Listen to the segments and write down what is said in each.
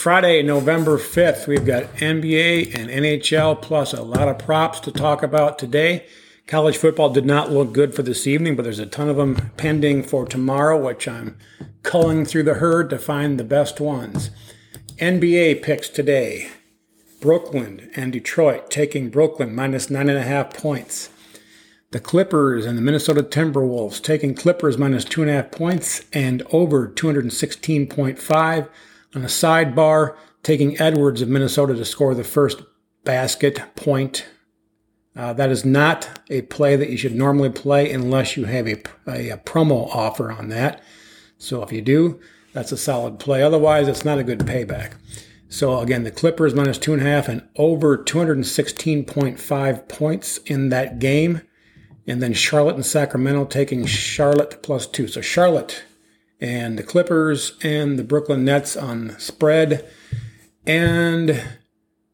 Friday, November 5th, we've got NBA and NHL plus a lot of props to talk about today. College football did not look good for this evening, but there's a ton of them pending for tomorrow, which I'm culling through the herd to find the best ones. NBA picks today Brooklyn and Detroit taking Brooklyn minus nine and a half points. The Clippers and the Minnesota Timberwolves taking Clippers minus two and a half points and over 216.5. On a sidebar, taking Edwards of Minnesota to score the first basket point. Uh, that is not a play that you should normally play unless you have a, a, a promo offer on that. So if you do, that's a solid play. Otherwise, it's not a good payback. So again, the Clippers minus two and a half and over 216.5 points in that game. And then Charlotte and Sacramento taking Charlotte plus two. So Charlotte and the Clippers and the Brooklyn Nets on spread, and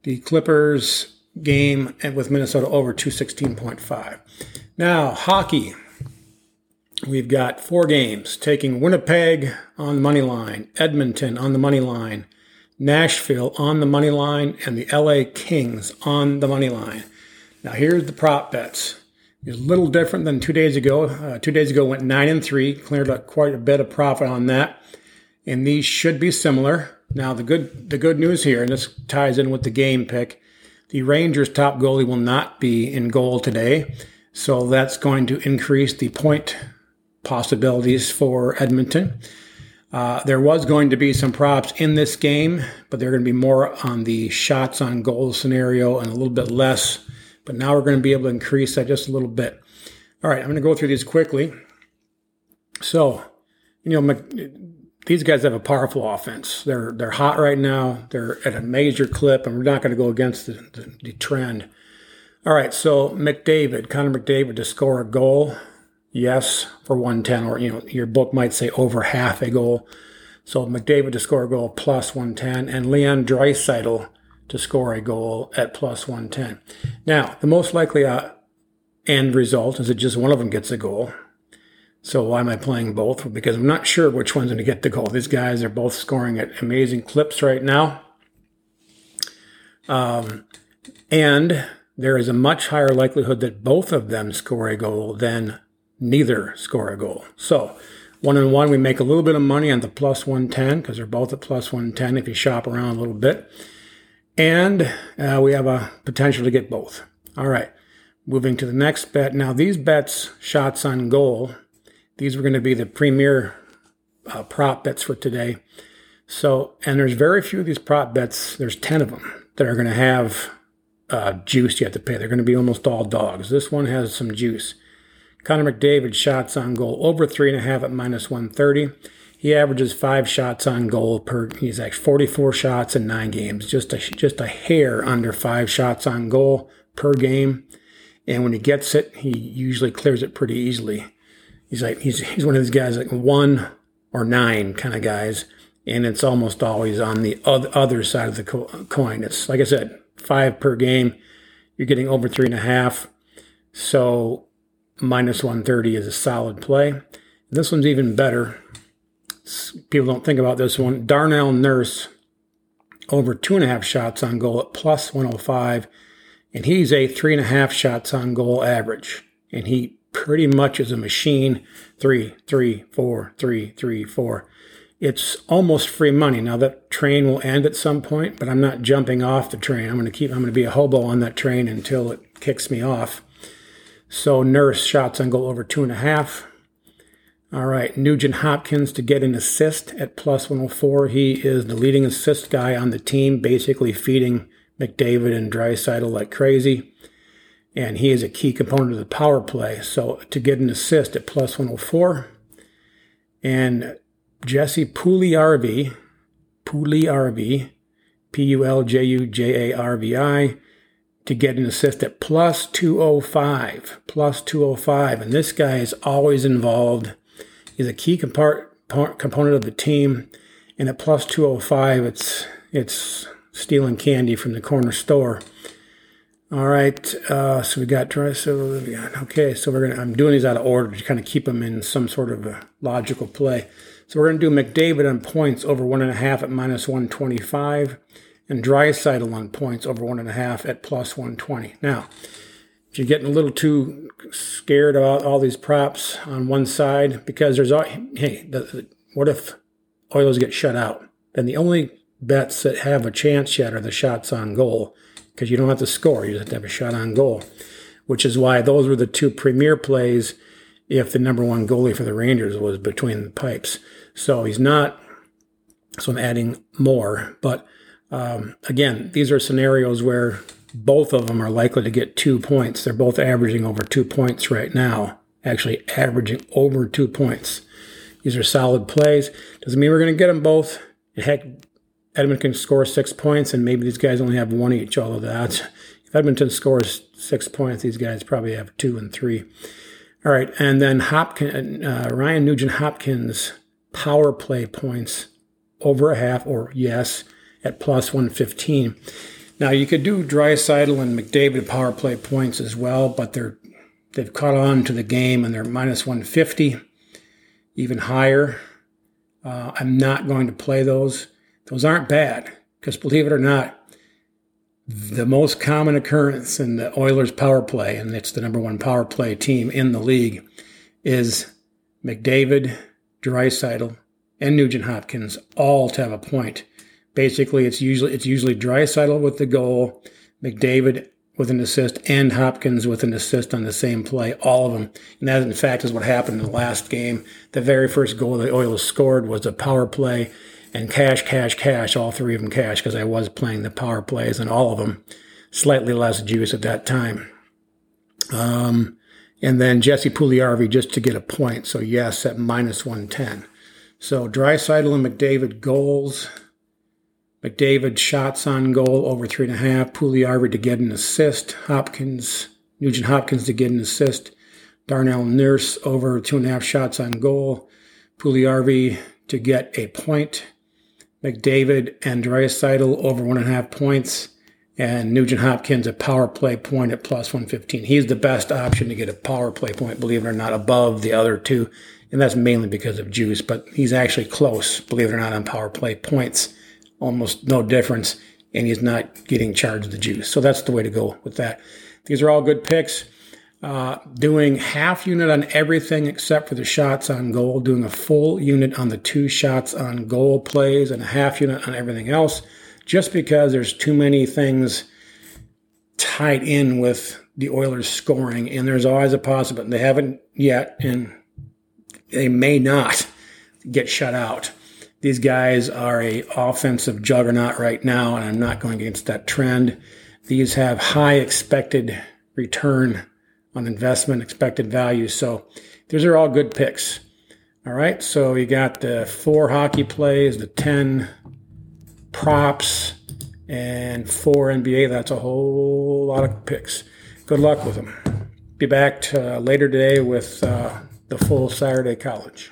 the Clippers game with Minnesota over 216.5. Now, hockey. We've got four games taking Winnipeg on the money line, Edmonton on the money line, Nashville on the money line, and the LA Kings on the money line. Now, here's the prop bets a little different than two days ago. Uh, two days ago went nine and three, cleared up quite a bit of profit on that, and these should be similar. Now the good the good news here, and this ties in with the game pick, the Rangers' top goalie will not be in goal today, so that's going to increase the point possibilities for Edmonton. Uh, there was going to be some props in this game, but they're going to be more on the shots on goal scenario and a little bit less but now we're going to be able to increase that just a little bit. All right, I'm going to go through these quickly. So, you know, these guys have a powerful offense. They're they're hot right now. They're at a major clip, and we're not going to go against the, the, the trend. All right, so McDavid, Connor McDavid to score a goal, yes, for 110, or you know, your book might say over half a goal. So McDavid to score a goal plus 110, and Leon Draisaitl to score a goal at plus 110. Now, the most likely uh, end result is that just one of them gets a goal. So why am I playing both? Because I'm not sure which one's going to get the goal. These guys are both scoring at amazing clips right now. Um, and there is a much higher likelihood that both of them score a goal than neither score a goal. So one and one, we make a little bit of money on the plus 110 because they're both at plus 110 if you shop around a little bit. And uh, we have a potential to get both. All right, moving to the next bet. Now, these bets, shots on goal, these were going to be the premier uh, prop bets for today. So, and there's very few of these prop bets, there's 10 of them that are going to have uh, juice you have to pay. They're going to be almost all dogs. This one has some juice. Connor McDavid shots on goal over three and a half at minus 130. He averages five shots on goal per. He's actually 44 shots in nine games, just a just a hair under five shots on goal per game. And when he gets it, he usually clears it pretty easily. He's like he's he's one of these guys like one or nine kind of guys, and it's almost always on the other side of the coin. It's like I said, five per game. You're getting over three and a half, so minus 130 is a solid play. This one's even better people don't think about this one. Darnell Nurse over two and a half shots on goal at plus 105, and he's a three and a half shots on goal average, and he pretty much is a machine. Three, three, four, three, three, four. It's almost free money. Now that train will end at some point, but I'm not jumping off the train. I'm going to keep. I'm to be a hobo on that train until it kicks me off. So Nurse shots on goal over two and a half. All right, Nugent Hopkins to get an assist at plus 104. He is the leading assist guy on the team, basically feeding McDavid and Draisaitl like crazy. And he is a key component of the power play. So to get an assist at plus 104. And Jesse Puljujarvi, Puljujarvi, P U L J U J A R V I, to get an assist at plus 205. Plus 205. And this guy is always involved is a key compart, component of the team. And at plus 205, it's it's stealing candy from the corner store. All right, uh, so we got so okay. So we're gonna. I'm doing these out of order to kind of keep them in some sort of a logical play. So we're to do McDavid on points over one and a half at minus 125 and Draisaitl on points over one and a half at plus 120. Now, you're getting a little too scared about all these props on one side, because there's, all, hey, the, the, what if Oilers get shut out? Then the only bets that have a chance yet are the shots on goal, because you don't have to score, you just have to have a shot on goal, which is why those were the two premier plays if the number one goalie for the Rangers was between the pipes. So he's not, so I'm adding more, but um, again, these are scenarios where both of them are likely to get two points. They're both averaging over two points right now, actually averaging over two points. These are solid plays. Doesn't mean we're going to get them both. Heck, Edmonton can score six points, and maybe these guys only have one each. Although that's if Edmonton scores six points, these guys probably have two and three. All right, and then Hopkins, uh, Ryan Nugent Hopkins power play points over a half, or yes, at plus 115. Now you could do Draisaitl and McDavid power play points as well, but they're they've caught on to the game and they're minus 150, even higher. Uh, I'm not going to play those. Those aren't bad because believe it or not, the most common occurrence in the Oilers power play, and it's the number one power play team in the league, is McDavid, Draisaitl, and Nugent Hopkins all to have a point Basically, it's usually it's usually Draisaitl with the goal, McDavid with an assist, and Hopkins with an assist on the same play. All of them, and that in fact is what happened in the last game. The very first goal the Oilers scored was a power play, and cash, cash, cash. All three of them cash because I was playing the power plays, and all of them slightly less juice at that time. Um, and then Jesse Puljujarvi just to get a point. So yes, at minus 110. So Draisaitl and McDavid goals. McDavid shots on goal over three and a half. Puljujarvi to get an assist. Hopkins, Nugent Hopkins to get an assist. Darnell Nurse over two and a half shots on goal. Puljujarvi to get a point. McDavid and Draisaitl over one and a half points. And Nugent Hopkins a power play point at plus 115. He's the best option to get a power play point, believe it or not, above the other two. And that's mainly because of juice, but he's actually close, believe it or not, on power play points almost no difference, and he's not getting charged the juice. So that's the way to go with that. These are all good picks. Uh, doing half unit on everything except for the shots on goal, doing a full unit on the two shots on goal plays, and a half unit on everything else, just because there's too many things tied in with the Oilers scoring, and there's always a possibility. They haven't yet, and they may not get shut out. These guys are a offensive juggernaut right now, and I'm not going against that trend. These have high expected return on investment, expected value. So these are all good picks. All right, so you got the four hockey plays, the 10 props, and four NBA. That's a whole lot of picks. Good luck with them. Be back to, uh, later today with uh, the full Saturday college.